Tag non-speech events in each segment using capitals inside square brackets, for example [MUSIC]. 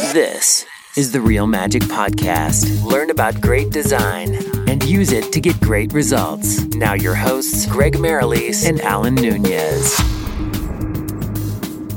This is the Real Magic Podcast. Learn about great design and use it to get great results. Now, your hosts, Greg Marilis and Alan Nunez.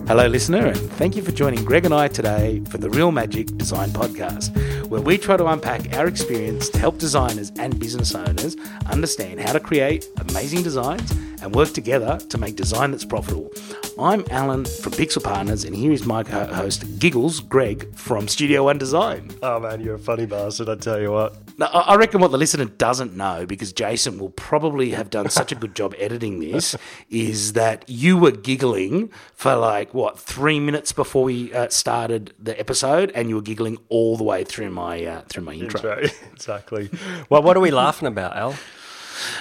Hello, listener, and thank you for joining Greg and I today for the Real Magic Design Podcast, where we try to unpack our experience to help designers and business owners understand how to create amazing designs and work together to make design that's profitable. I'm Alan from Pixel Partners, and here is my co host, Giggles Greg from Studio One Design. Oh man, you're a funny bastard, I tell you what. Now, I I reckon what the listener doesn't know, because Jason will probably have done such a good job editing this, [LAUGHS] is that you were giggling for like, what, three minutes before we uh, started the episode, and you were giggling all the way through my, uh, through my intro. Right, [LAUGHS] exactly. [LAUGHS] Well, what are we laughing about, Al?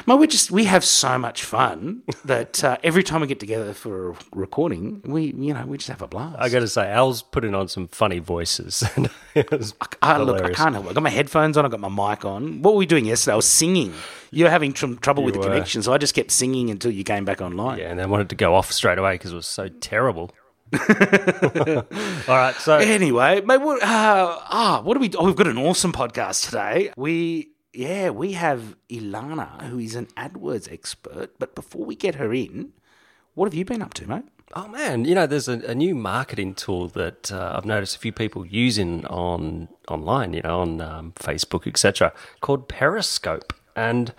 Well, we just we have so much fun that uh, every time we get together for a recording, we you know we just have a blast. I got to say, Al's putting on some funny voices. [LAUGHS] Was I, look, I can't help it. I got my headphones on. I got my mic on. What were we doing yesterday? I was singing. You were having tr- trouble with the were. connection, so I just kept singing until you came back online. Yeah, and then wanted to go off straight away because it was so terrible. [LAUGHS] All right, so Anyway, mate, what, uh, ah, what do we? Oh, we've got an awesome podcast today. We, yeah, we have Ilana, who is an AdWords expert. But before we get her in, what have you been up to, mate? Oh man, you know, there's a, a new marketing tool that uh, I've noticed a few people using on online, you know, on um, Facebook, etc., called Periscope, and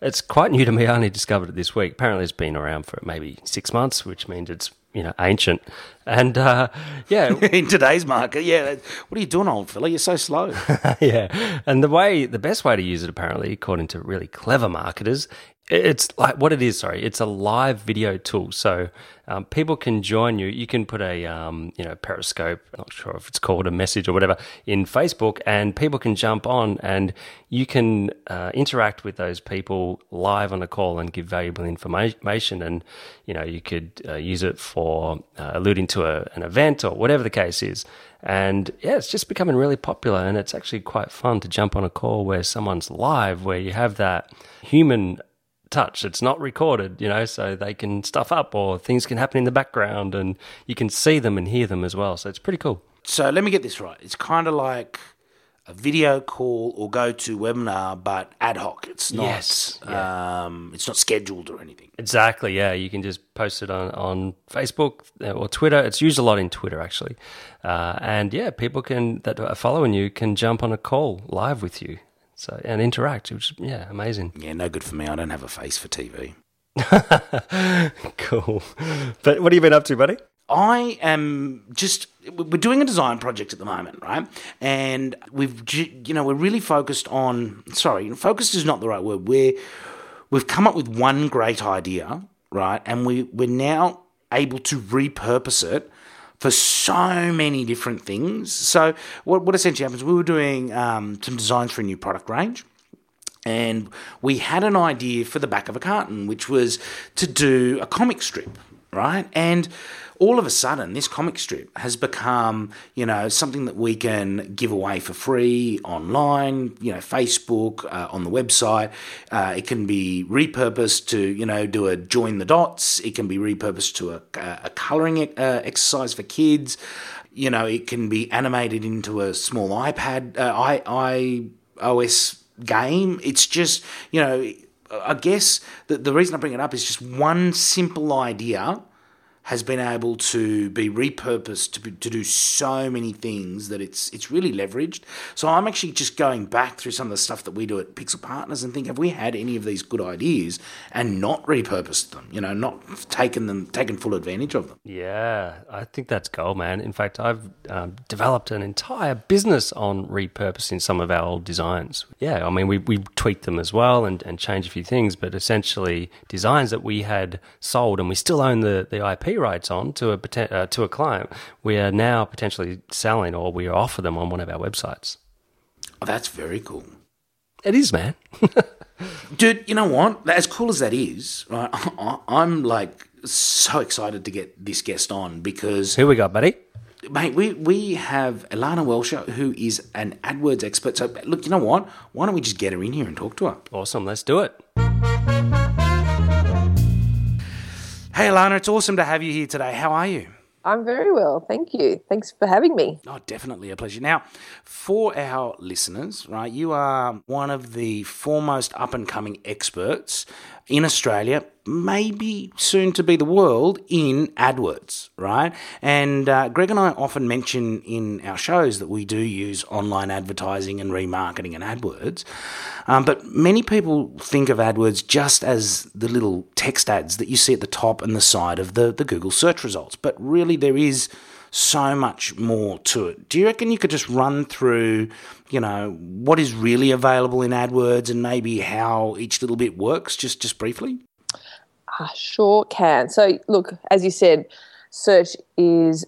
it's quite new to me. I only discovered it this week. Apparently, it's been around for maybe six months, which means it's you know ancient. And uh, yeah, [LAUGHS] in today's market, yeah. What are you doing, old fella? You're so slow. [LAUGHS] yeah. And the way, the best way to use it, apparently, according to really clever marketers, it's like what it is. Sorry, it's a live video tool. So um, people can join you. You can put a, um, you know, Periscope. Not sure if it's called a message or whatever in Facebook, and people can jump on, and you can uh, interact with those people live on a call and give valuable information. And you know, you could uh, use it for uh, alluding to a, an event or whatever the case is. And yeah, it's just becoming really popular, and it's actually quite fun to jump on a call where someone's live, where you have that human touch. It's not recorded, you know, so they can stuff up or things can happen in the background, and you can see them and hear them as well. So it's pretty cool. so let me get this right. It's kind of like a video call or go to webinar, but ad hoc. It's not. Yes, Um, it's not scheduled or anything. Exactly. Yeah, you can just post it on on Facebook uh, or Twitter. It's used a lot in Twitter actually, uh, and yeah, people can that are following you can jump on a call live with you. So and interact, which yeah, amazing. Yeah, no good for me. I don't have a face for TV. [LAUGHS] Cool. But what have you been up to, buddy? I am just we're doing a design project at the moment, right? And we've you know we're really focused on sorry, focused is not the right word. We're we've come up with one great idea, right? And we we're now able to repurpose it for so many different things. So what what essentially happens? We were doing um, some designs for a new product range. And we had an idea for the back of a carton, which was to do a comic strip, right? And all of a sudden, this comic strip has become, you know, something that we can give away for free online, you know, Facebook, uh, on the website. Uh, it can be repurposed to, you know, do a join the dots. It can be repurposed to a, a coloring uh, exercise for kids. You know, it can be animated into a small iPad, uh, i i OS game. It's just, you know, I guess the, the reason I bring it up is just one simple idea has been able to be repurposed to, be, to do so many things that it's it's really leveraged. So I'm actually just going back through some of the stuff that we do at Pixel Partners and think have we had any of these good ideas and not repurposed them, you know, not taken them taken full advantage of them. Yeah, I think that's gold, man. In fact, I've um, developed an entire business on repurposing some of our old designs. Yeah, I mean, we, we tweak them as well and, and change a few things, but essentially designs that we had sold and we still own the, the IP rights on to a uh, to a client, we are now potentially selling or we offer them on one of our websites. Oh, that's very cool. It is, man. [LAUGHS] Dude, you know what? As cool as that is, right? [LAUGHS] I'm like so excited to get this guest on because Who we got, buddy? Mate, we, we have Ilana Wechsler, who is an AdWords expert. So, look, you know what? Why don't we just get her in here and talk to her? Awesome. Let's do it. Hey, Ilana, it's awesome to have you here today. How are you? I'm very well. Thank you. Thanks for having me. Oh, definitely a pleasure. Now, for our listeners, right, you are one of the foremost up and coming experts in Australia, maybe soon to be the world, in AdWords, right? And uh, Greg and I often mention in our shows that we do use online advertising and remarketing and AdWords. Um, but many people think of AdWords just as the little text ads that you see at the top and the side of the, the Google search results. But really, there is so much more to it. Do you reckon you could just run through, you know, what is really available in AdWords and maybe how each little bit works, just just briefly? I sure can. So, look, as you said, search is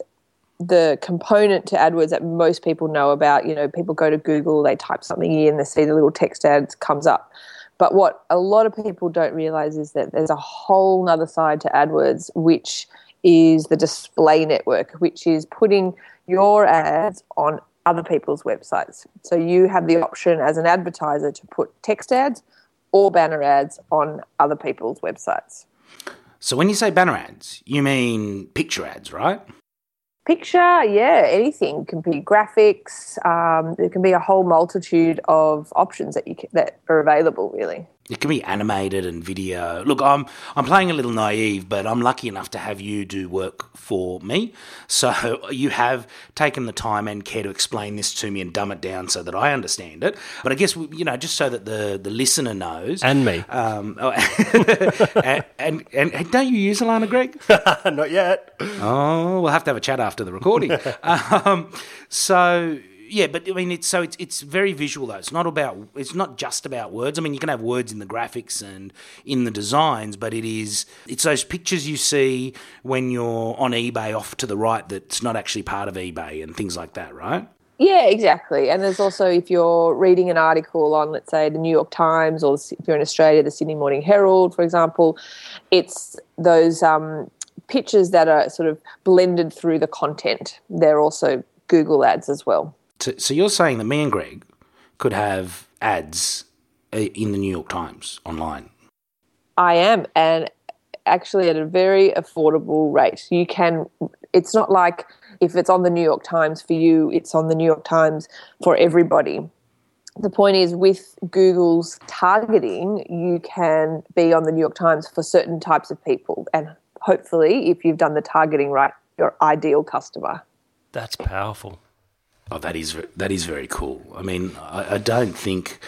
the component to AdWords that most people know about. You know, people go to Google, they type something in, they see the little text ads comes up. But what a lot of people don't realize is that there's a whole other side to AdWords, which is the display network, which is putting your ads on other people's websites. So you have the option as an advertiser to put text ads or banner ads on other people's websites. So when you say banner ads, you mean picture ads, right? Picture, yeah, anything it can be graphics. Um, there can be a whole multitude of options that you can, that are available. Really, it can be animated and video. Look, I'm I'm playing a little naive, but I'm lucky enough to have you do work for me. So [LAUGHS] you have taken the time and care to explain this to me and dumb it down so that I understand it. But I guess you know, just so that the the listener knows, and me, um, [LAUGHS] oh, and, and, and don't you use Ilana, Greg? [LAUGHS] Not yet. Oh, we'll have to have a chat after the recording. um, so yeah, but I mean, it's so it's it's very visual though. It's not about it's not just about words. I mean, you can have words in the graphics and in the designs, but it is it's those pictures you see when you're on eBay off to the right that's not actually part of eBay and things like that, right? Yeah, exactly. And there's also if you're reading an article on, let's say, the New York Times, or if you're in Australia, the Sydney Morning Herald, for example, it's those um, pictures that are sort of blended through the content. They're also Google ads as well. So, so you're saying that me and Greg could have ads uh, in the New York Times online? I am, and actually at a very affordable rate. You can. It's not like if it's on the New York Times for you, it's on the New York Times for everybody. The point is, with Google's targeting, you can be on the New York Times for certain types of people, and hopefully, if you've done the targeting right, your ideal customer. That's powerful. Oh, that is that is very cool. I mean, I, I don't think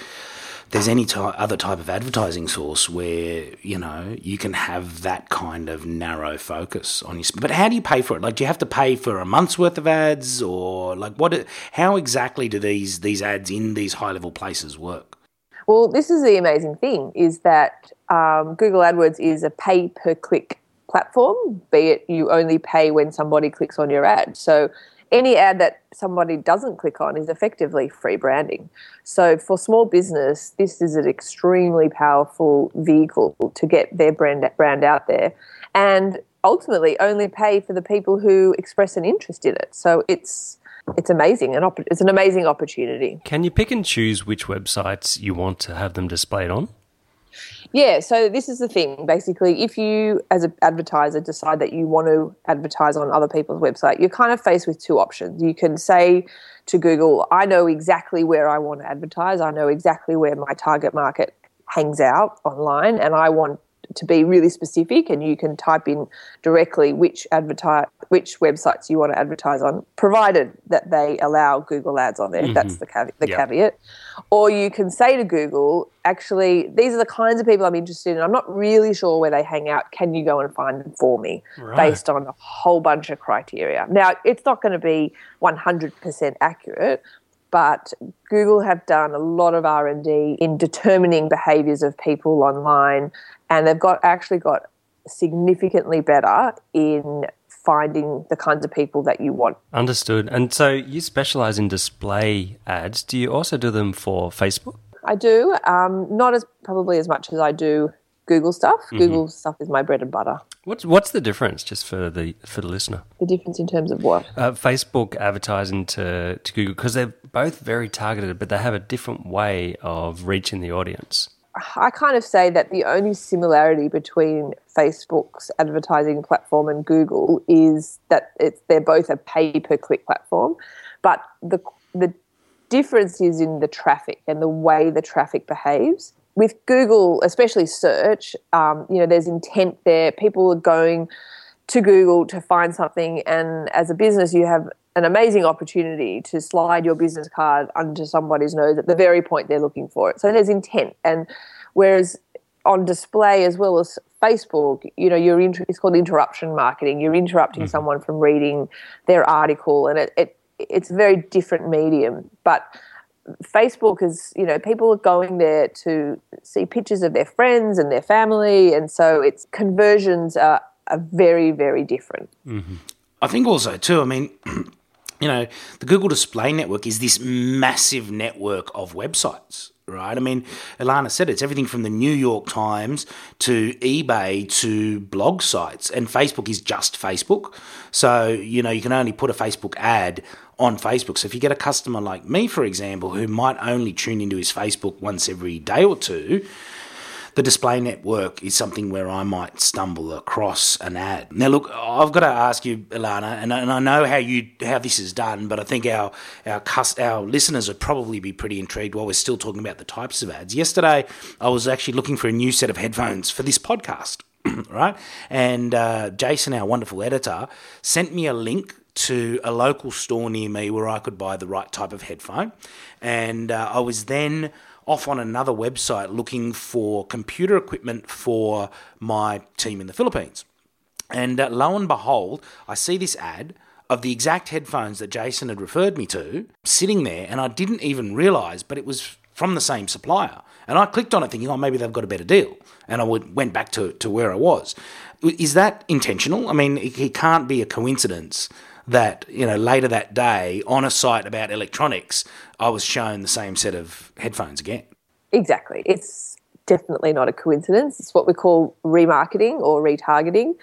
there's any ty- other type of advertising source where you know you can have that kind of narrow focus on your. But how do you pay for it? Like, do you have to pay for a month's worth of ads, or like what? How exactly do these these ads in these high level places work? Well, this is the amazing thing: is that um, Google AdWords is a pay per click platform. Be it you only pay when somebody clicks on your ad. So any ad that somebody doesn't click on is effectively free branding. So for small business, this is an extremely powerful vehicle to get their brand brand out there, and ultimately only pay for the people who express an interest in it. So it's it's amazing and it's an amazing opportunity. Can you pick and choose which websites you want to have them displayed on? Yeah, so this is the thing. Basically, if you, as an advertiser, decide that you want to advertise on other people's website, you're kind of faced with two options. You can say to Google, I know exactly where I want to advertise, I know exactly where my target market hangs out online, and I want to be really specific and you can type in directly which advertise which websites you want to advertise on provided that they allow Google ads on there mm-hmm. that's the, caveat, the yep. caveat or you can say to Google actually these are the kinds of people I'm interested in I'm not really sure where they hang out can you go and find them for me right. based on a whole bunch of criteria now it's not going to be 100% accurate but Google have done a lot of R&D in determining behaviors of people online and they've got actually got significantly better in finding the kinds of people that you want. Understood. And so you specialize in display ads. Do you also do them for Facebook? I do. Um, not as probably as much as I do Google stuff. Mm-hmm. Google stuff is my bread and butter. What's what's the difference, just for the for the listener? The difference in terms of what? Uh, Facebook advertising to to Google because they're both very targeted, but they have a different way of reaching the audience. I kind of say that the only similarity between Facebook's advertising platform and Google is that it's they're both a pay per click platform, but the the difference is in the traffic and the way the traffic behaves. With Google, especially search, um, you know, there's intent there. People are going to Google to find something, and as a business, you have an amazing opportunity to slide your business card under somebody's nose at the very point they're looking for it. So there's intent, and whereas on display as well as Facebook, you know, you're inter- it's called interruption marketing. You're interrupting mm-hmm. someone from reading their article, and it, it it's a very different medium. But Facebook is, you know, people are going there to see pictures of their friends and their family, and so its conversions are, are very, very different. Mm-hmm. I think also too. I mean, [CLEARS THROAT] you know, the Google Display Network is this massive network of websites, right? I mean, Ilana said it's everything from the New York Times to eBay to blog sites, and Facebook is just Facebook. So, you know, you can only put a Facebook ad on Facebook. So if you get a customer like me, for example, who might only tune into his Facebook once every day or two, the display network is something where I might stumble across an ad. Now, look, I've got to ask you, Ilana, and, and I know how you how this is done, but I think our our our listeners would probably be pretty intrigued while we're still talking about the types of ads. Yesterday, I was actually looking for a new set of headphones for this podcast. [CLEARS THROAT] right? And uh, Jason, our wonderful editor, sent me a link to a local store near me where I could buy the right type of headphone. And uh, I was then off on another website looking for computer equipment for my team in the Philippines. And uh, lo and behold, I see this ad of the exact headphones that Jason had referred me to sitting there, and I didn't even realize, but it was from the same supplier. And I clicked on it thinking, oh, maybe they've got a better deal. And I went back to, to where I was. Is that intentional? I mean, it, it can't be a coincidence that you know later that day on a site about electronics, I was shown the same set of headphones again. Exactly, it's definitely not a coincidence. It's what we call remarketing or retargeting,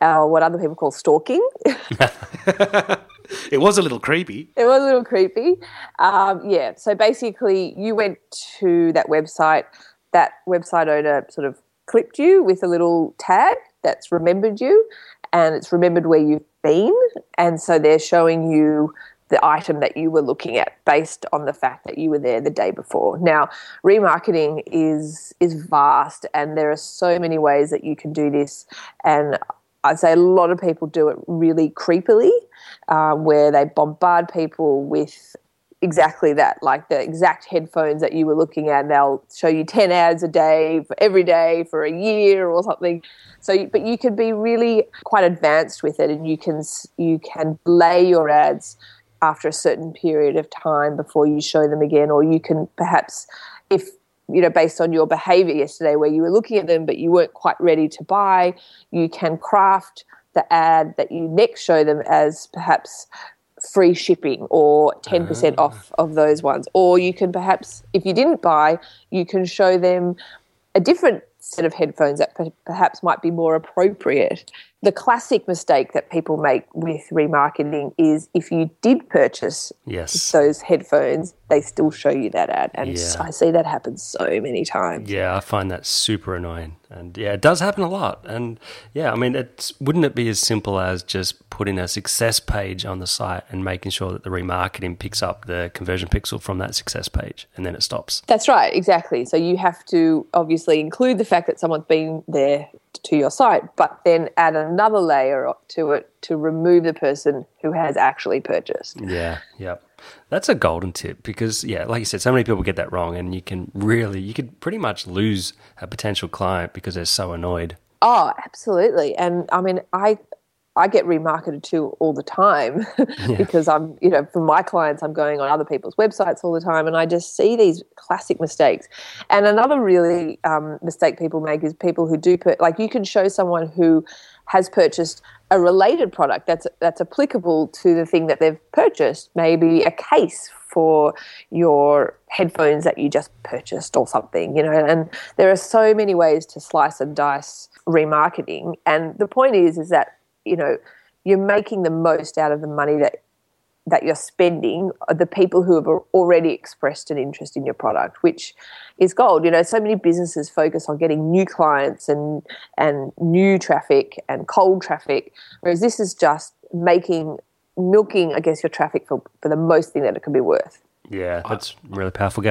or what other people call stalking. [LAUGHS] it was a little creepy. It was a little creepy. Um, yeah. So basically, you went to that website. That website owner sort of clipped you with a little tag that's remembered you, and it's remembered where you've been. And so they're showing you the item that you were looking at based on the fact that you were there the day before. Now, remarketing is is vast and there are so many ways that you can do this and I'd say a lot of people do it really creepily, um, where they bombard people with exactly that, like the exact headphones that you were looking at. They'll show you 10 ads a day for every day for a year or something. So, but you can be really quite advanced with it and you can, you can lay your ads after a certain period of time before you show them again, or you can perhaps, if you know, based on your behavior yesterday where you were looking at them but you weren't quite ready to buy, you can craft the ad that you next show them as perhaps free shipping or 10% ah. off of those ones. Or you can perhaps, if you didn't buy, you can show them a different set of headphones that perhaps might be more appropriate. The classic mistake that people make with remarketing is if you did purchase yes. those headphones, they still show you that ad. And yeah. I see that happen so many times. Yeah, I find that super annoying. And yeah, it does happen a lot. And yeah, I mean, it's wouldn't it be as simple as just putting a success page on the site and making sure that the remarketing picks up the conversion pixel from that success page and then it stops? That's right, exactly. So you have to obviously include the fact that someone's been there to your site, but then add another layer to it to remove the person who has actually purchased. Yeah, yep. That's a golden tip because, yeah, like you said, so many people get that wrong, and you can really, you could pretty much lose a potential client because they're so annoyed. Oh, absolutely. And I mean, I I get remarketed to all the time [LAUGHS] yeah. because I'm, you know, for my clients, I'm going on other people's websites all the time and I just see these classic mistakes. And another really um, mistake people make is people who do, put like, you can show someone who has purchased a related product that's that's applicable to the thing that they've purchased, maybe a case for your headphones that you just purchased or something, you know. And there are so many ways to slice and dice remarketing. And the point is, is that you know you're making the most out of the money that that you're spending are the people who have already expressed an interest in your product, which is gold. You know, so many businesses focus on getting new clients and and new traffic and cold traffic, whereas this is just making milking, I guess, your traffic for, for the most thing that it can be worth. Yeah, that's really powerful.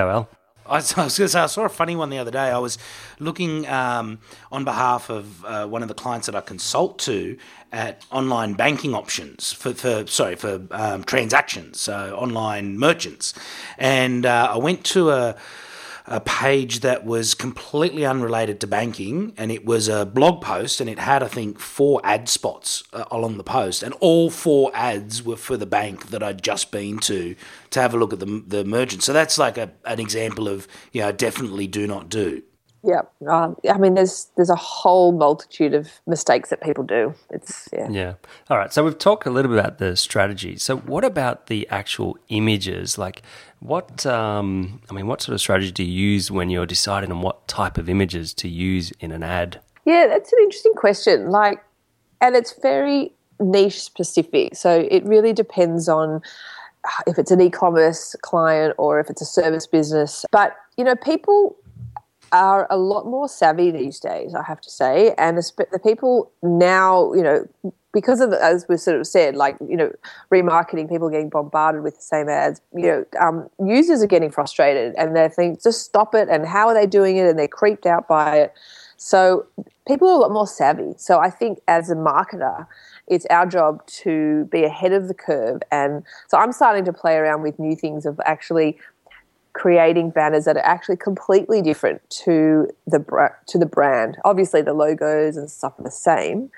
Go, Al. I was, [LAUGHS] going to say, I saw a funny one the other day. I was looking um, on behalf of uh, one of the clients that I consult to at online banking options for, for sorry for um, transactions, so online merchants, and uh, I went to a a page that was completely unrelated to banking, and it was a blog post, and it had, I think, four ad spots uh, along the post, and all four ads were for the bank that I'd just been to to have a look at the the merchant. So that's like a, an example of you know definitely do not do. Yeah, uh, I mean, there's there's a whole multitude of mistakes that people do. It's yeah. Yeah. All right. So we've talked a little bit about the strategy. So what about the actual images? Like, what um, I mean, what sort of strategy do you use when you're deciding on what type of images to use in an ad? Yeah, that's an interesting question. Like, and it's very niche specific. So it really depends on if it's an e-commerce client or if it's a service business. But you know, people are a lot more savvy these days, I have to say. And the people now, you know, because of the, as we sort of said, like you know, remarketing, people getting bombarded with the same ads. You know, um, users are getting frustrated and they think, just stop it. And how are they doing it? And they're creeped out by it. So people are a lot more savvy. So I think as a marketer, it's our job to be ahead of the curve. And so I'm starting to play around with new things of actually creating banners that are actually completely different to the to the brand. Obviously, the logos and stuff are the same,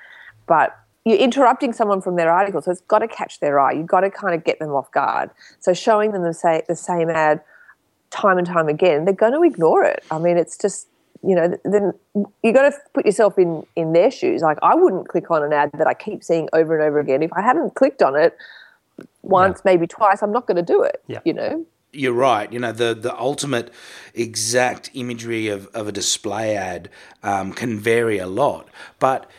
but you're interrupting someone from their article, so it's got to catch their eye. You've got to kind of get them off guard. So showing them the, say, the same ad time and time again, they're going to ignore it. I mean, it's just you know, then you've got to put yourself in in their shoes. Like I wouldn't click on an ad that I keep seeing over and over again. If I hadn't clicked on it once, yeah. maybe twice, I'm not going to do it. Yeah. You know you're right. You know, the, the ultimate exact imagery of, of a display ad um, can vary a lot. But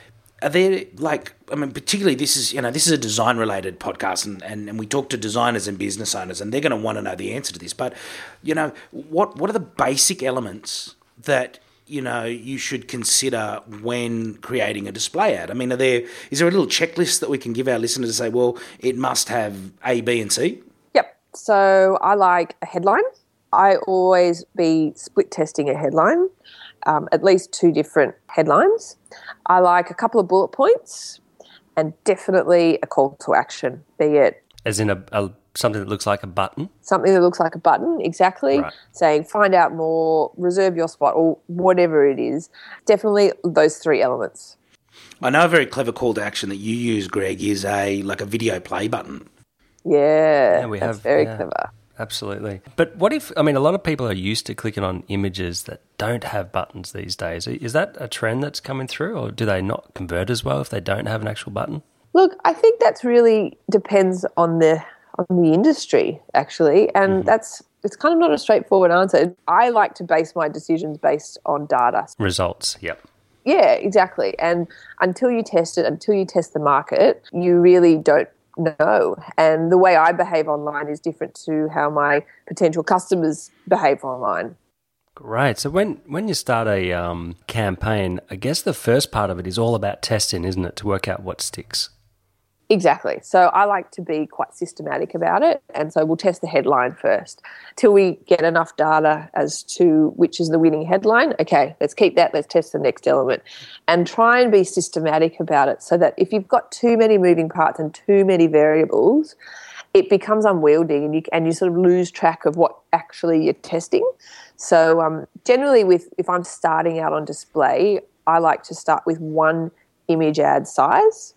are there like I mean, particularly this is you know this is a design related podcast, and, and, and we talk to designers and business owners, and they're going to want to know the answer to this. But you know, what what are the basic elements that you know you should consider when creating a display ad? I mean, are there is there a little checklist that we can give our listeners to say, well, it must have A, B, and C? So I like a headline. I always be split testing a headline, um, at least two different headlines. I like a couple of bullet points and definitely a call to action, be it as in a, a something that looks like a button. Something that looks like a button, exactly. Right. Saying find out more, reserve your spot, or whatever it is. Definitely those three elements. I know a very clever call to action that you use, Greg, is a like a video play button. Yeah, yeah we have very yeah, clever. Absolutely. But what if, I mean, a lot of people are used to clicking on images that don't have buttons these days. Is that a trend that's coming through, or do they not convert as well if they don't have an actual button? Look, I think that's really depends on the on the industry actually, and mm-hmm. that's it's kind of not a straightforward answer. I like to base my decisions based on data. Results, yep. Yeah, exactly. And until you test it, until you test the market, you really don't know. And the way I behave online is different to how my potential customers behave online. Great. So when when you start a um, campaign, I guess the first part of it is all about testing, isn't it, to work out what sticks? Exactly. So I like to be quite systematic about it. And so we'll test the headline first till we get enough data as to which is the winning headline. Okay, let's keep that. Let's test the next element and try and be systematic about it so that if you've got too many moving parts and too many variables, it becomes unwieldy and you, and you sort of lose track of what actually you're testing. So um, generally, with if I'm starting out on display, I like to start with one image ad size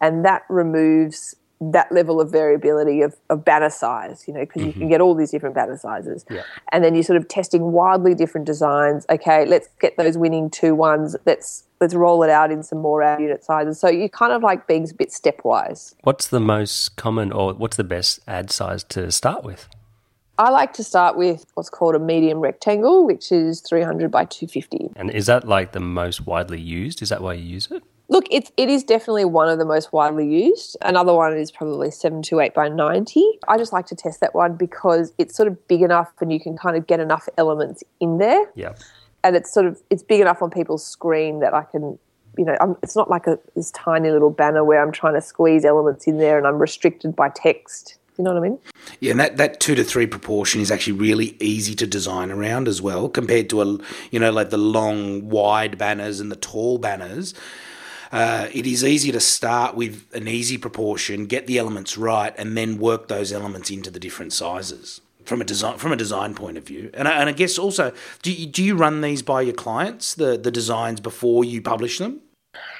and that removes that level of variability of, of banner size, you know, because mm-hmm. you can mm-hmm. get all these different banner sizes. Yeah. And then you're sort of testing wildly different designs. Okay, let's get those winning two ones. Let's let's roll it out in some more ad unit sizes. So you're kind of like being a bit stepwise. What's the most common or what's the best ad size to start with? I like to start with what's called a medium rectangle, which is 300 by 250. And is that like the most widely used? Is that why you use it? Look, it, it is definitely one of the most widely used. Another one is probably 728 by 90. I just like to test that one because it's sort of big enough and you can kind of get enough elements in there. Yeah. And it's sort of it's big enough on people's screen that I can, you know, I'm, it's not like a this tiny little banner where I'm trying to squeeze elements in there and I'm restricted by text. You know what I mean? Yeah, and that, that two to three proportion is actually really easy to design around as well, compared to a you know like the long wide banners and the tall banners. Uh, it is easy to start with an easy proportion, get the elements right, and then work those elements into the different sizes from a design from a design point of view. And I, and I guess also, do you, do you run these by your clients the the designs before you publish them?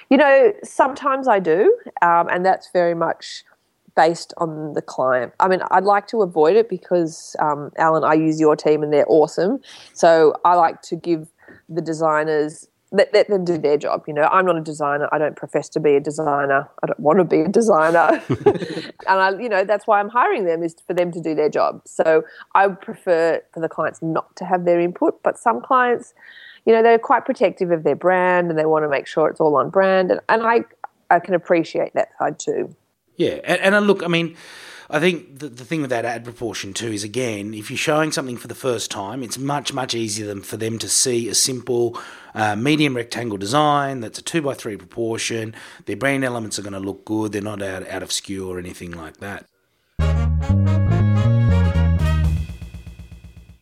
You know, sometimes I do, um, and that's very much based on the client. I mean, I'd like to avoid it because, um, Alan, I use your team and they're awesome. So I like to give the designers let, let them do their job. You know, I'm not a designer. I don't profess to be a designer. I don't want to be a designer. [LAUGHS] and I, you know, that's why I'm hiring them is for them to do their job. So I prefer for the clients not to have their input, but some clients, you know, they're quite protective of their brand and they want to make sure it's all on brand. And, and I, I can appreciate that side too. Yeah, and, and look, I mean, I think the, the thing with that ad proportion too is again, if you're showing something for the first time, it's much much easier than for them to see a simple uh, medium rectangle design that's a two by three proportion. Their brand elements are going to look good. They're not out out of skew or anything like that.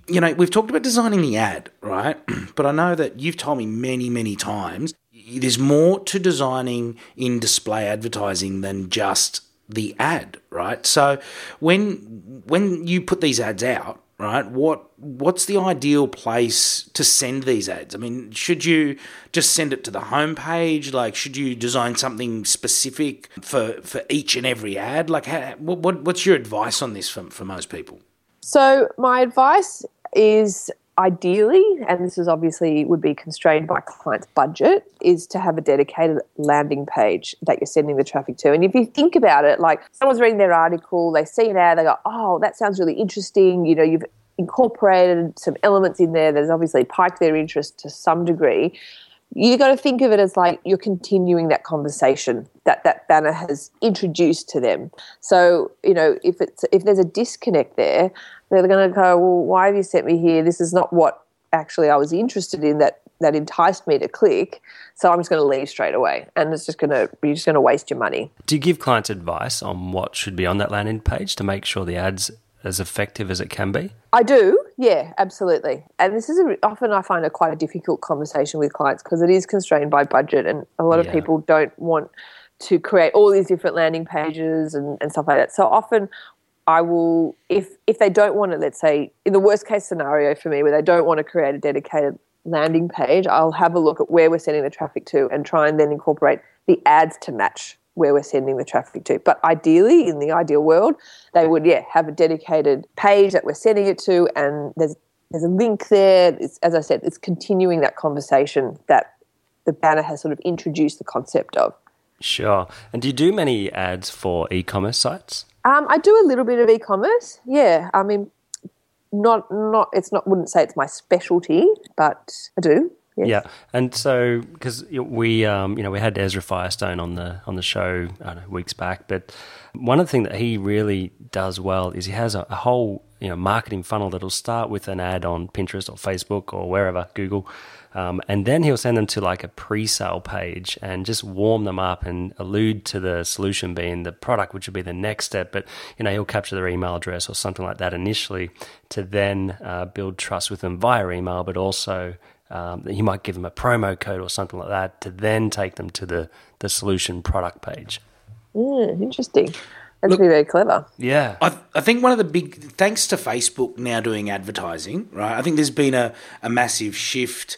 You know, we've talked about designing the ad, right? [CLEARS THROAT] but I know that you've told me many, many times there's more to designing in display advertising than just the ad, right? So when when you put these ads out, right, what what's the ideal place to send these ads? I mean, should you just send it to the homepage? Like, should you design something specific for for each and every ad? Like, how, what what's your advice on this for for most people? So my advice is ideally, and this is obviously would be constrained by client's budget, is to have a dedicated landing page that you're sending the traffic to. And if you think about it, like someone's reading their article, they see an ad, they go, "Oh, that sounds really interesting." You know, you've incorporated some elements in there that's obviously piqued their interest to some degree. You got to think of it as like you're continuing that conversation that that banner has introduced to them. So you know, if it's if there's a disconnect there, they're going to go, well, why have you sent me here? This is not what actually I was interested in that that enticed me to click. So I'm just going to leave straight away, and it's just going to you're just going to waste your money. Do you give clients advice on what should be on that landing page to make sure the ads as effective as it can be? I do, yeah, absolutely. And this is a, often I find a quite a difficult conversation with clients because it is constrained by budget, and a lot of people don't want to create all these different landing pages and, and stuff like that. So often I will, if if they don't want to, let's say, in the worst case scenario for me, where they don't want to create a dedicated landing page, I'll have a look at where we're sending the traffic to and try and then incorporate the ads to match where we're sending the traffic to. But ideally, in the ideal world, they would, yeah, have a dedicated page that we're sending it to, and there's there's a link there. It's, as I said, it's continuing that conversation that the banner has sort of introduced the concept of. Sure. And do you do many ads for e-commerce sites? Um, I do a little bit of e-commerce. Yeah, I mean, not not it's not wouldn't say it's my specialty, but I do. Yes. Yeah, and so because we, um, you know, we had Ezra Firestone on the on the show know, weeks back, but one of the things that he really does well is he has a, a whole you know marketing funnel that'll start with an ad on Pinterest or Facebook or wherever Google, um, and then he'll send them to like a pre-sale page and just warm them up and allude to the solution being the product, which would be the next step. But you know, he'll capture their email address or something like that initially to then uh, build trust with them via email, but also um, he might give them a promo code or something like that to then take them to the the solution product page. Mm, interesting. That's Look, very clever. Yeah. I, I think one of the big, thanks to Facebook now doing advertising, right? I think there's been a, a massive shift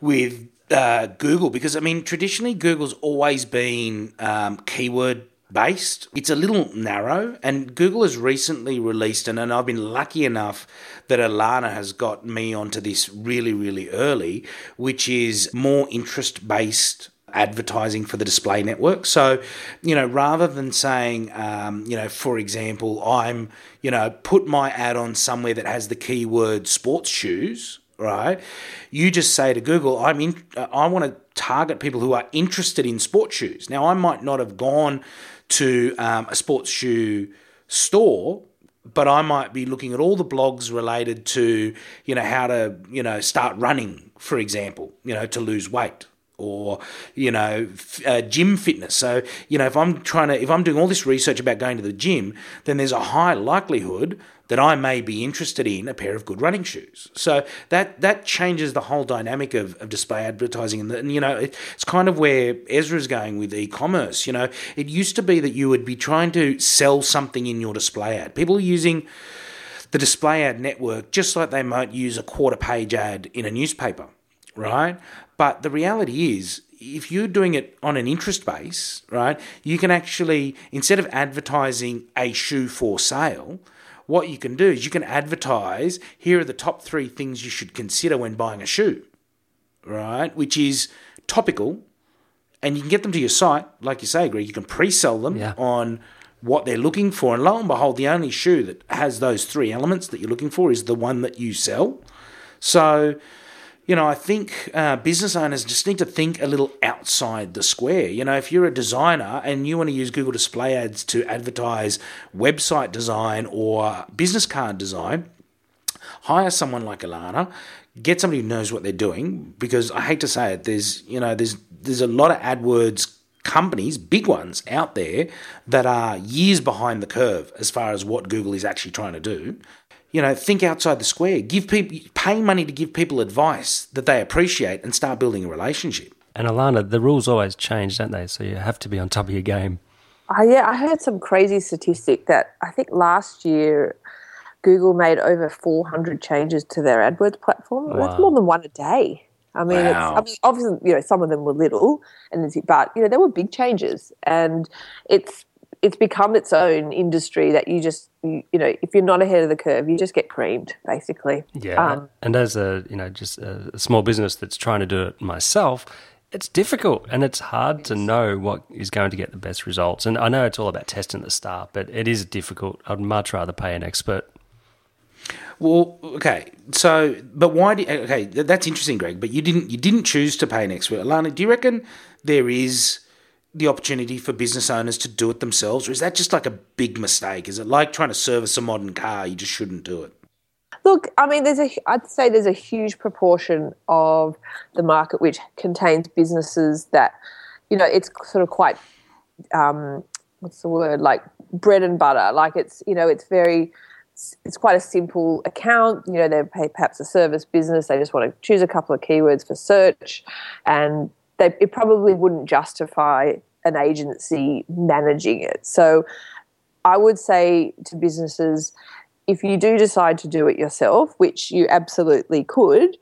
with uh, Google because I mean traditionally Google's always been um, keyword based. It's a little narrow, and Google has recently released, and, and I've been lucky enough that Ilana has got me onto this really, really early, which is more interest based advertising for the display network. So, you know, rather than saying, um, you know, for example, I'm, you know, put my ad on somewhere that has the keyword sports shoes, right? You just say to Google, I'm in, I want to target people who are interested in sports shoes. Now, I might not have gone to um, a sports shoe store but I might be looking at all the blogs related to, you know, how to, you know, start running, for example, you know, to lose weight or, you know, uh, gym fitness. So, you know, if I'm trying to, if I'm doing all this research about going to the gym, then there's a high likelihood that I may be interested in a pair of good running shoes. So that that changes the whole dynamic of, of display advertising. And, and you know, it, it's kind of where Ezra's going with e-commerce. You know, it used to be that you would be trying to sell something in your display ad. People are using the display ad network just like they might use a quarter page ad in a newspaper, right? But the reality is, if you're doing it on an interest base, right, you can actually, instead of advertising a shoe for sale, what you can do is you can advertise here are the top three things you should consider when buying a shoe, right? Which is topical, and you can get them to your site, like you say, Greg. You can pre-sell them Yeah. on what they're looking for, and lo and behold, the only shoe that has those three elements that you're looking for is the one that you sell. So, you know, I think uh, business owners just need to think a little outside the square. You know, if you're a designer and you want to use Google Display Ads to advertise website design or business card design, hire someone like Ilana, get somebody who knows what they're doing. Because I hate to say it, there's you know there's there's a lot of AdWords companies, big ones out there that are years behind the curve as far as what Google is actually trying to do. You know, think outside the square. Give people pay money to give people advice that they appreciate and start building a relationship. And Ilana, the rules always change, don't they? So you have to be on top of your game. Uh, yeah, I heard some crazy statistic that I think last year Google made over 400 changes to their AdWords platform. That's more than one a day. I mean, Wow. it's, I mean, obviously, you know, some of them were little, and it's, but you know, there were big changes, and it's it's become its own industry that you just you, you know, if you're not ahead of the curve, you just get creamed, basically. Yeah. Um, and as a you know just a, a small business that's trying to do it myself, it's difficult and it's hard to know what is going to get the best results. And I know it's all about testing the start, but it is difficult. I'd much rather pay an expert. Well, okay. So, but why? Do, okay, that's interesting, Greg. But you didn't you didn't choose to pay an expert, Ilana. Do you reckon there is the opportunity for business owners to do it themselves, or is that just like a big mistake? Is it like trying to service a modern car? You just shouldn't do it. Look, I mean, there's a. I'd say there's a huge proportion of the market which contains businesses that, you know, it's sort of quite, um, what's the word, like bread and butter. Like it's, you know, it's very, it's quite a simple account. You know, they're perhaps a service business. They just want to choose a couple of keywords for search, and it probably wouldn't justify an agency managing it. So, I would say to businesses if you do decide to do it yourself, which you absolutely could,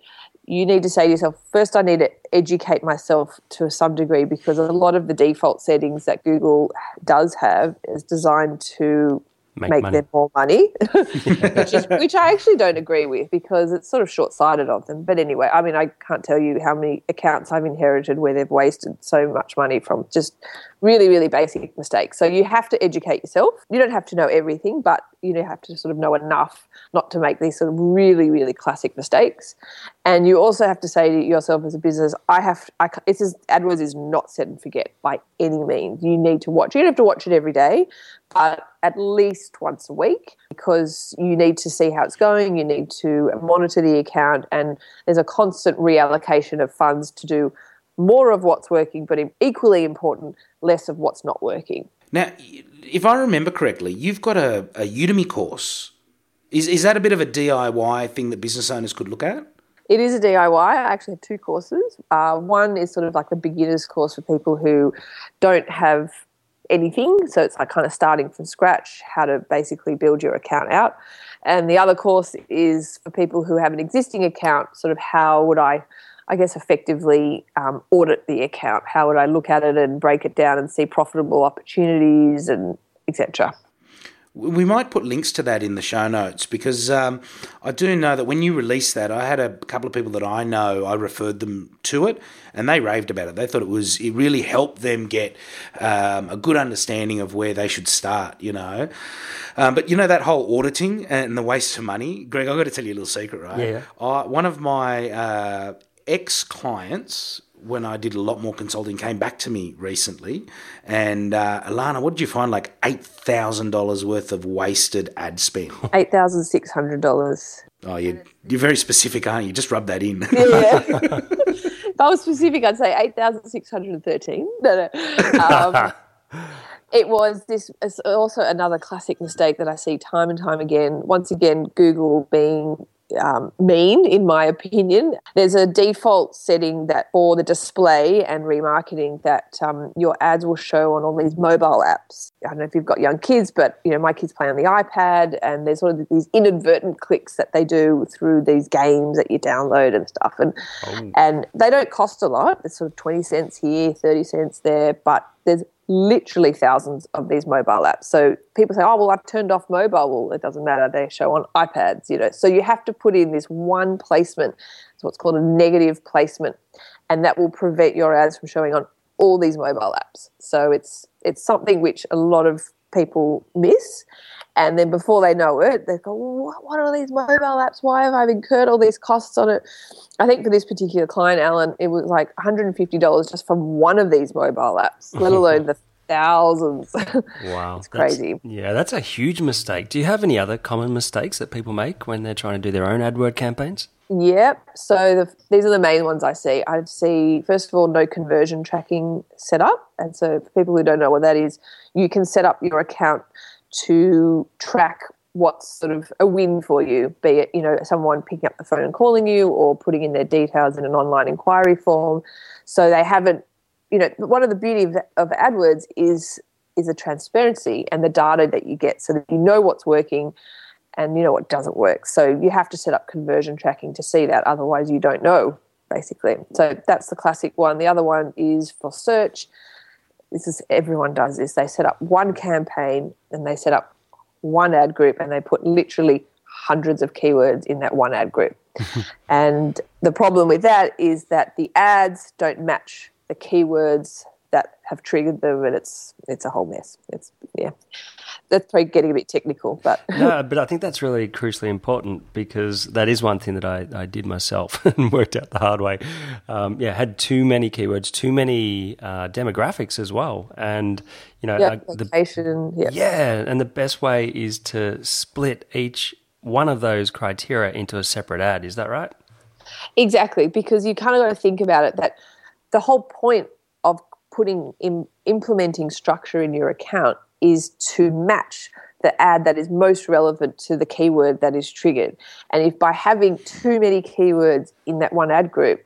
you need to say to yourself, first, I need to educate myself to some degree because a lot of the default settings that Google does have is designed to Make make, money. them more money, [LAUGHS] [LAUGHS] which, is, which I actually don't agree with because it's sort of short sighted of them. But anyway, I mean, I can't tell you how many accounts I've inherited where they've wasted so much money from just really, really basic mistakes. So you have to educate yourself. You don't have to know everything, but you have to sort of know enough not to make these sort of really, really classic mistakes. And you also have to say to yourself as a business, I have, I, it's just, AdWords is not set and forget by any means. You need to watch. You don't have to watch it every day, but at least once a week because you need to see how it's going. You need to monitor the account, and there's a constant reallocation of funds to do more of what's working, but equally important, less of what's not working. Now, if I remember correctly, you've got a, a Udemy course. Is is that a bit of a DIY thing that business owners could look at? It is a DIY. I actually have two courses. Uh, one is sort of like a beginner's course for people who don't have anything. So it's like kind of starting from scratch, how to basically build your account out. And the other course is for people who have an existing account, sort of how would I, I guess, effectively um, audit the account? How would I look at it and break it down and see profitable opportunities and etc. We might put links to that in the show notes because um, I do know that when you released that, I had a couple of people that I know, I referred them to it and they raved about it. They thought it was, it really helped them get um, a good understanding of where they should start, you know. Um, but you know, that whole auditing and the waste of money, Greg, I've got to tell you a little secret, right? Yeah. I, one of my uh, ex clients when I did a lot more consulting came back to me recently. And uh, Ilana, what did you find? Like eight thousand dollars worth of wasted ad spend. [LAUGHS] Eight thousand six hundred dollars. Oh, you're, you're very specific, aren't you? Just rub that in. Yeah. [LAUGHS] if I was specific, I'd say eight thousand six hundred and thirteen. No, no. Um, [LAUGHS] it was this is also another classic mistake that I see time and time again. Once again, Google being um, mean, in my opinion. There's a default setting that for the display and remarketing that um, your ads will show on all these mobile apps. I don't know if you've got young kids, but you know my kids play on the iPad, and there's sort of these inadvertent clicks that they do through these games that you download and stuff, and oh. and they don't cost a lot. It's sort of twenty cents here, thirty cents there, but there's literally thousands of these mobile apps. So people say, "Oh, well, I've turned off mobile." Well, it doesn't matter; they show on iPads. You know, so you have to put in this one placement. It's what's called a negative placement, and that will prevent your ads from showing on all these mobile apps. So it's it's something which a lot of people miss. And then before they know it, they go, what, what are these mobile apps? Why have I incurred all these costs on it? I think for this particular client, Alan, it was like $150 just from one of these mobile apps, let [LAUGHS] alone the thousands. [LAUGHS] Wow. it's crazy. That's, yeah, that's a huge mistake. Do you have any other common mistakes that people make when they're trying to do their own AdWord campaigns? Yep. So the, these are the main ones I see. I see, first of all, no conversion tracking set up. And so for people who don't know what that is, you can set up your account to track what's sort of a win for you, be it, you know, someone picking up the phone and calling you or putting in their details in an online inquiry form. So they haven't, you know, one of the beauty of, of AdWords is is the transparency and the data that you get so that you know what's working and you know what doesn't work. So you have to set up conversion tracking to see that, otherwise you don't know, basically. So that's the classic one. The other one is for search this is everyone does this. They set up one campaign and they set up one ad group and they put literally hundreds of keywords in that one ad group. [LAUGHS] and the problem with that is that the ads don't match the keywords that have triggered them and it's it's a whole mess. It's yeah that's probably getting a bit technical, but no, [LAUGHS] but I think that's really crucially important because that is one thing that I, I did myself [LAUGHS] and worked out the hard way. Um, yeah, had too many keywords, too many uh, demographics as well, and you know, yeah, location, the, yeah, and the best way is to split each one of those criteria into a separate ad. Is that right? Exactly, because you kind of got to think about it that the whole point of putting in implementing structure in your account is to match the ad that is most relevant to the keyword that is triggered. And if by having too many keywords in that one ad group,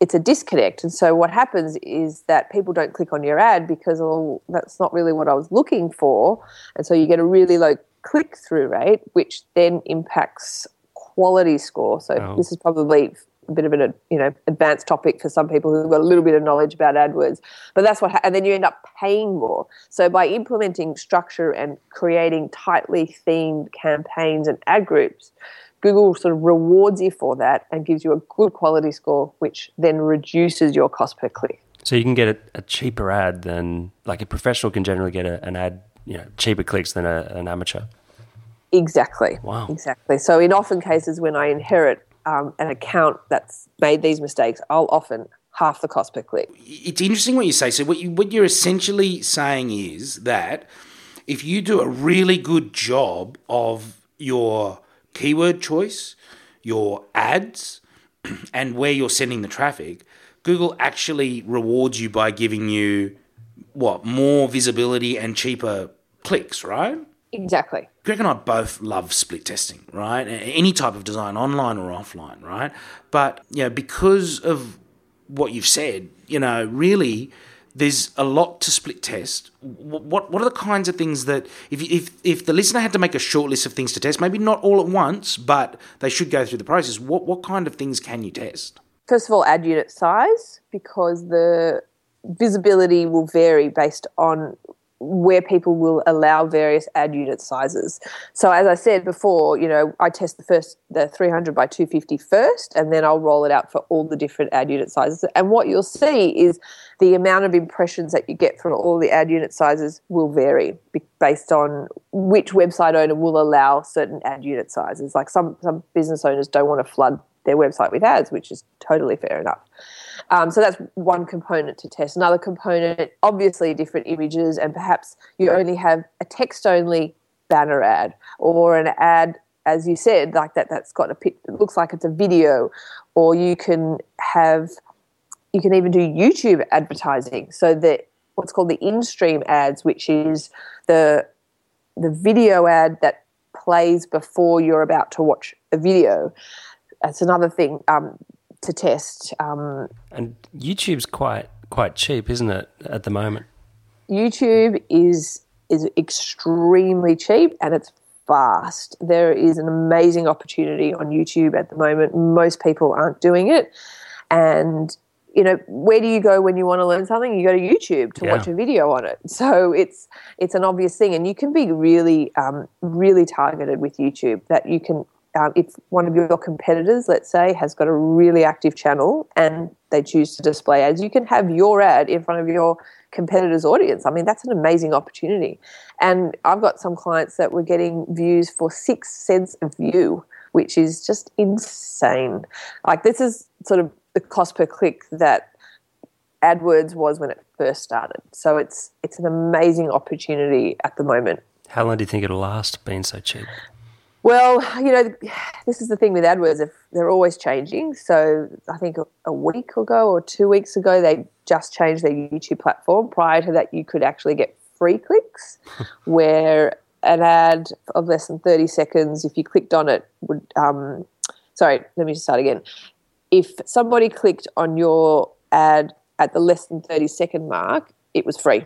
it's a disconnect. And so what happens is that people don't click on your ad because, oh, that's not really what I was looking for. And so you get a really low click through rate, which then impacts quality score. So oh. this is probably a bit of an you know advanced topic for some people who've got a little bit of knowledge about AdWords. But that's what, ha- and then you end up paying more. So by implementing structure and creating tightly themed campaigns and ad groups, Google sort of rewards you for that and gives you a good quality score, which then reduces your cost per click. So you can get a, a cheaper ad than like a professional can generally get a, an ad, you know, cheaper clicks than a, an amateur. Exactly. Wow. Exactly. So in often cases when I inherit um, an account that's made these mistakes, I'll often half the cost per click. It's interesting what you say. So what you what you're essentially saying is that if you do a really good job of your keyword choice, your ads, [CLEARS THROAT] and where you're sending the traffic, Google actually rewards you by giving you what more visibility and cheaper clicks, right? Exactly. Greg and I both love split testing, right? Any type of design, online or offline, right? But you know, because of what you've said, you know, really, there's a lot to split test. What what are the kinds of things that if if if the listener had to make a short list of things to test, maybe not all at once, but they should go through the process. What what kind of things can you test? First of all, ad unit size because the visibility will vary based on where people will allow various ad unit sizes. So as I said before, you know, I test the first the 300 by 250 first and then I'll roll it out for all the different ad unit sizes. And what you'll see is the amount of impressions that you get from all the ad unit sizes will vary based on which website owner will allow certain ad unit sizes. Like some some business owners don't want to flood their website with ads, which is totally fair enough. Um, so that's one component to test. Another component, obviously, different images, and perhaps you only have a text only banner ad or an ad as you said, like that, that's got a it looks like it's a video, or you can have, you can even do YouTube advertising. So that what's called the in-stream ads, which is the the video ad that plays before you're about to watch a video. That's another thing um, to test. Um, and YouTube's quite quite cheap, isn't it, at the moment? YouTube is is extremely cheap and it's fast. There is an amazing opportunity on YouTube at the moment. Most people aren't doing it. And you know, where do you go when you want to learn something? You go to YouTube to yeah. watch a video on it. So it's it's an obvious thing, and you can be really um, really targeted with YouTube. That you can, um, if one of your competitors, let's say, has got a really active channel and they choose to display ads, you can have your ad in front of your competitor's audience. I mean, that's an amazing opportunity. And I've got some clients that were getting views for six cents a view, which is just insane. Like this is sort of the cost per click that AdWords was when it first started. So it's it's an amazing opportunity at the moment. How long do you think it'll last being so cheap? Well, you know, this is the thing with AdWords, they're always changing. So I think a week ago or two weeks ago, they just changed their YouTube platform. Prior to that, you could actually get free clicks, [LAUGHS] where an ad of less than 30 seconds, if you clicked on it, would, um, sorry, let me just start again. If somebody clicked on your ad at the less than 30 second mark, it was free.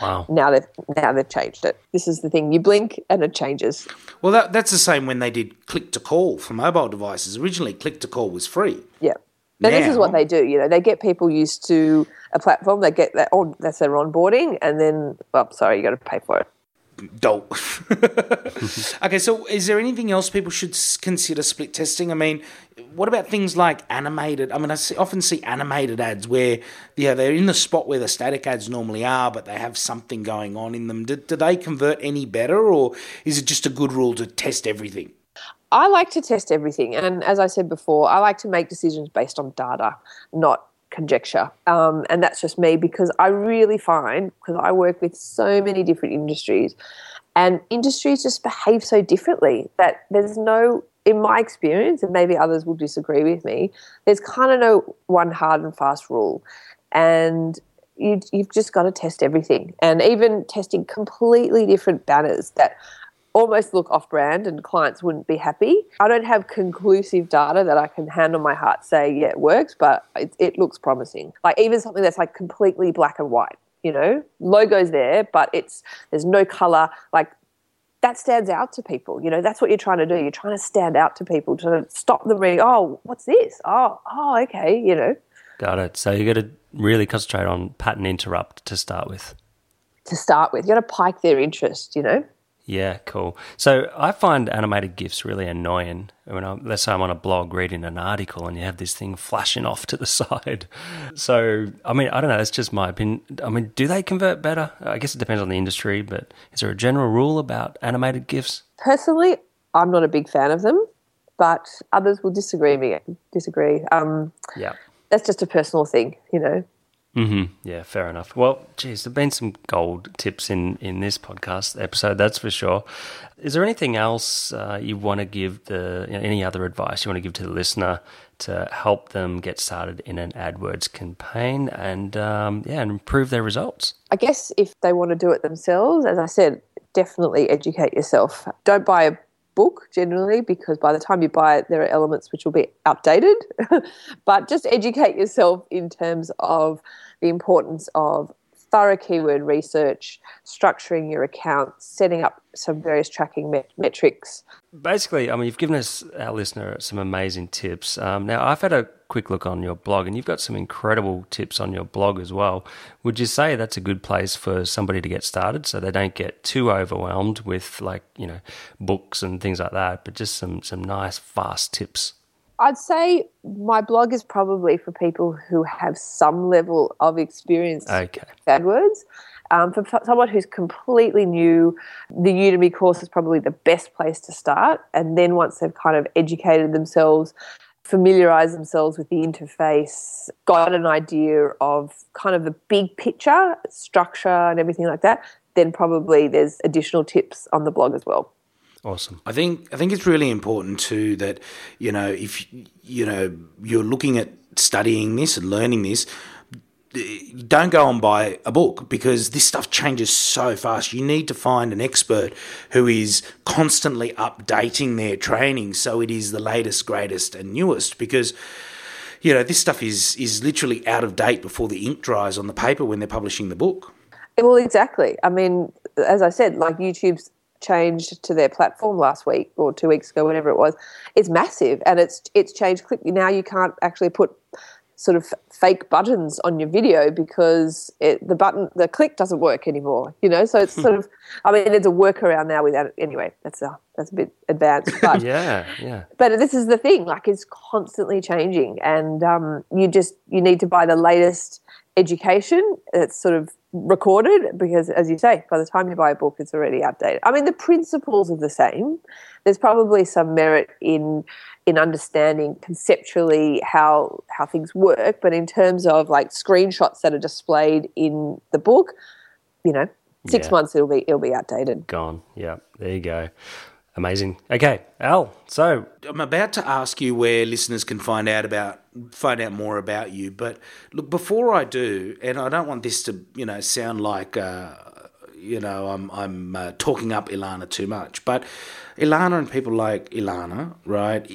Wow. Now they've now they've changed it. This is the thing: you blink and it changes. Well, that, that's the same when they did click to call for mobile devices. Originally, click to call was free. Yeah. Now, this is what they do. You know, they get people used to a platform. They get that. Oh, that's their onboarding, and then, well, sorry, you got to pay for it dope. [LAUGHS] okay, so is there anything else people should consider split testing? I mean, what about things like animated? I mean, I see, often see animated ads where yeah they're in the spot where the static ads normally are, but they have something going on in them. Do, do they convert any better, or is it just a good rule to test everything? I like to test everything, and as I said before, I like to make decisions based on data, not conjecture. Um, and that's just me because I really find, because I work with so many different industries, and industries just behave so differently that there's no, in my experience, and maybe others will disagree with me, there's kind of no one hard and fast rule. And you, you've just got to test everything. And even testing completely different banners that almost look off brand and clients wouldn't be happy. I don't have conclusive data that I can hand on my heart say, yeah, it works, but it, it looks promising. Like even something that's like completely black and white, you know, logo's there, but it's there's no color. Like that stands out to people. You know, that's what you're trying to do. You're trying to stand out to people to stop them reading, oh, what's this? Oh, oh, okay, you know. Got it. So you got to really concentrate on pattern interrupt to start with. To start with, you got to pique their interest, you know. Yeah, cool. So I find animated GIFs really annoying. When I, let's say I'm on a blog reading an article and you have this thing flashing [LAUGHS] off to the side. So, I mean, I don't know. That's just my opinion. I mean, do they convert better? I guess it depends on the industry, but is there a general rule about animated GIFs? Personally, I'm not a big fan of them, but others will disagree. Me disagree. Um, yeah, that's just a personal thing, you know. Mm-hmm. Yeah, fair enough. Well, geez, there've been some gold tips in in this podcast episode, that's for sure. Is there anything else uh, you want to give the you know, any other advice you want to give to the listener to help them get started in an AdWords campaign and um, yeah, and improve their results? I guess if they want to do it themselves, as I said, definitely educate yourself. Don't buy a book generally because by the time you buy it, there are elements which will be outdated. [LAUGHS] but just educate yourself in terms of the importance of thorough keyword research, structuring your account, setting up some various tracking met- metrics. Basically, I mean, you've given us, our listener, some amazing tips. Um, now, I've had a quick look on your blog, and you've got some incredible tips on your blog as well. Would you say that's a good place for somebody to get started so they don't get too overwhelmed with, like, you know, books and things like that, but just some, some nice, fast tips? I'd say my blog is probably for people who have some level of experience okay. with AdWords. Um, for someone who's completely new, the Udemy course is probably the best place to start. And then once they've kind of educated themselves familiarized themselves with the interface, got an idea of kind of the big picture, structure, and everything like that, then probably there's additional tips on the blog as well. Awesome. I think I think it's really important too that you know if you know you're looking at studying this and learning this, don't go and buy a book because this stuff changes so fast. You need to find an expert who is constantly updating their training so it is the latest, greatest, and newest because you know this stuff is is literally out of date before the ink dries on the paper when they're publishing the book. Well, exactly. I mean, as I said, like YouTube's changed to their platform last week or two weeks ago, whatever it was. It's massive, and it's it's changed quickly. Now you can't actually put sort of fake buttons on your video because it, the button the click doesn't work anymore you know so it's sort of i mean there's a workaround now with that anyway that's a that's a bit advanced but [LAUGHS] Yeah, yeah. but this is the thing like it's constantly changing and um, you just you need to buy the latest education that's sort of recorded because as you say by the time you buy a book it's already outdated i mean the principles are the same there's probably some merit in in understanding conceptually how how things work but in terms of like screenshots that are displayed in the book you know six Yeah. months it'll be it'll be outdated Gone. Yeah, there you go. Amazing. Okay, Al. So I'm about to ask you where listeners can find out about find out more about you, but look before I do, and I don't want this to you know sound like uh, you know I'm I'm uh, talking up Ilana too much, but Ilana and people like Ilana, right?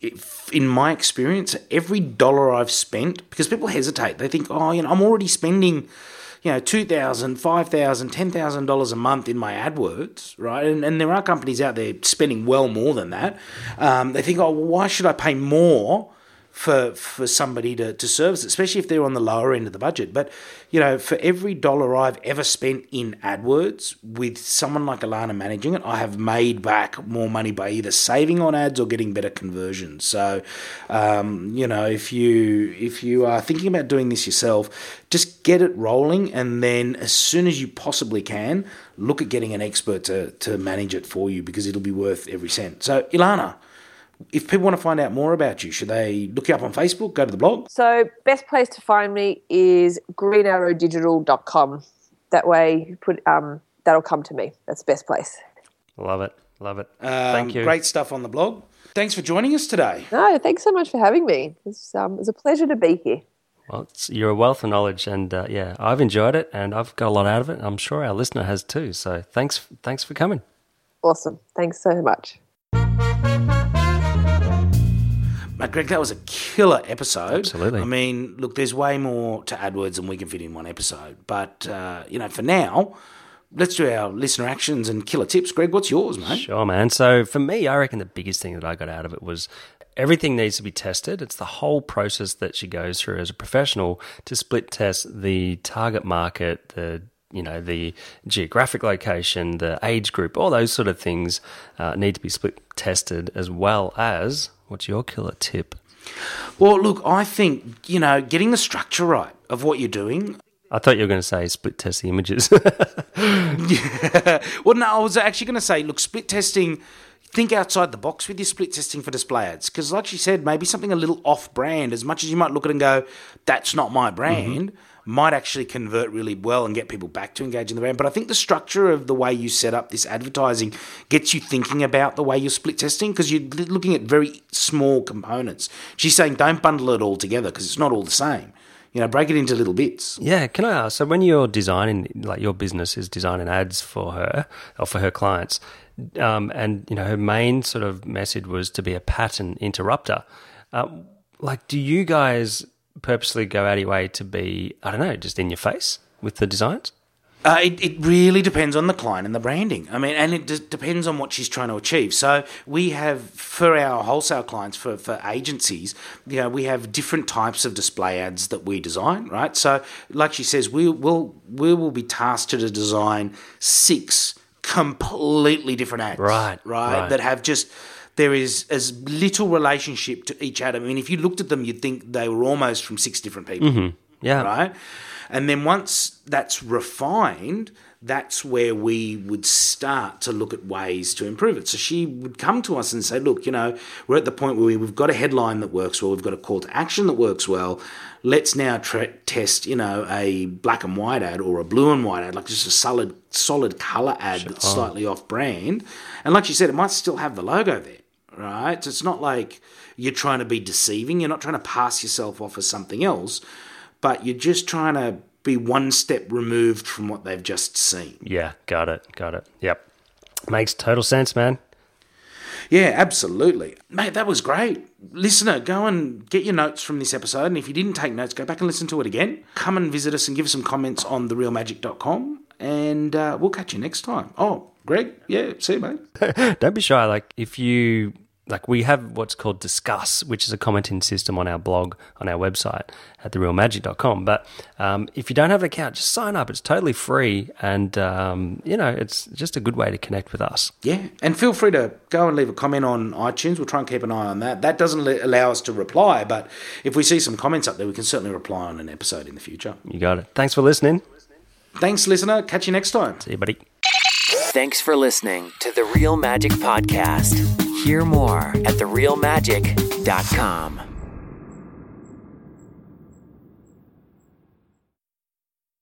If, in my experience, every dollar I've spent, because people hesitate, they think, oh, you know, I'm already spending you know, two thousand, five thousand, ten thousand dollars a month in my AdWords, right? And, and there are companies out there spending well more than that. Um, they think, oh, well, why should I pay more for for somebody to, to service especially if they're on the lower end of the budget? But you know, for every dollar I've ever spent in AdWords with someone like Ilana managing it, I have made back more money by either saving on ads or getting better conversions. So, um, you know, if you if you are thinking about doing this yourself, just get it rolling, and then as soon as you possibly can, look at getting an expert to to manage it for you because it'll be worth every cent. So, Ilana. If people want to find out more about you, should they look you up on Facebook, go to the blog? So, best place to find me is greenarrowdigital.com. That way, you put um, that'll come to me. That's the best place. love it, love it. Um, Thank you. Great stuff on the blog. Thanks for joining us today. No, thanks so much for having me. It's, um, it's a pleasure to be here. Well, it's, you're a wealth of knowledge, and uh, yeah, I've enjoyed it, and I've got a lot out of it. I'm sure our listener has too. So thanks, thanks for coming. Awesome. Thanks so much. Mate, Greg, that was a killer episode. Absolutely. I mean, look, there's way more to AdWords than we can fit in one episode. But, uh, you know, for now, let's do our listener actions and killer tips. Greg, what's yours, mate? Sure, man. So for me, I reckon the biggest thing that I got out of it was everything needs to be tested. It's the whole process that she goes through as a professional to split test the target market, the you know the geographic location, the age group, all those sort of things uh, need to be split tested as well as what's your killer tip? Well, look, I think, you know, getting the structure right of what you're doing. I thought you were going to say split test the images. [LAUGHS] [LAUGHS] Well, no, I was actually going to say, look, split testing, think outside the box with your split testing for display ads. Because, like she said, maybe something a little off brand, as much as you might look at it and go, that's not my brand, might actually convert really well and get people back to engage in the brand. But I think the structure of the way you set up this advertising gets you thinking about the way you're split testing because you're looking at very small components. She's saying don't bundle it all together because it's not all the same. You know, break it into little bits. Yeah, can I ask? So when you're designing, like your business is designing ads for her or for her clients, um, and you know her main sort of message was to be a pattern interrupter. Um, like, do you guys purposely go out of your way to be, I don't know, just in your face with the designs? Uh, it, it really depends on the client and the branding. I mean, and it d- depends on what she's trying to achieve. So we have for our wholesale clients, for, for agencies, you know, we have different types of display ads that we design, right? So, like she says, we will we will be tasked to design six completely different ads, Right, Right, right. that have just there is as little relationship to each ad. I mean, if you looked at them, you'd think they were almost from six different people mm-hmm. Yeah. right? And then once that's refined, that's where we would start to look at ways to improve it. So she would come to us and say, look, you know, we're at the point where we've got a headline that works well, we've got a call to action that works well. Let's now tra- test, you know, a black and white ad or a blue and white ad, like just a solid, solid color ad sure. that's slightly off brand. And like she said, it might still have the logo there, right? So it's not like you're trying to be deceiving. You're not trying to pass yourself off as something else, but you're just trying to be one step removed from what they've just seen. Yeah, got it. Got it. Yep. Makes total sense, man. Yeah, absolutely. Mate, that was great. Listener, go and get your notes from this episode. And if you didn't take notes, go back and listen to it again. Come and visit us and give us some comments on therealmagic.com. And uh, we'll catch you next time. Oh, Greg, yeah, see you, mate. [LAUGHS] Don't be shy. Like, if you like we have what's called Disqus which is a commenting system on our blog on our website at therealmagic.com but um, if you don't have an account just sign up. It's totally free and um, you know it's just a good way to connect with us. Yeah and feel free to go and leave a comment on itunes. We'll try and keep an eye on that. That doesn't allow us to reply but if we see some comments up there we can certainly reply on an episode in the future. You got it. Thanks for listening thanks listener. Catch you next time. See you buddy. Thanks for listening to the real magic podcast. Hear more at therealmagic.com.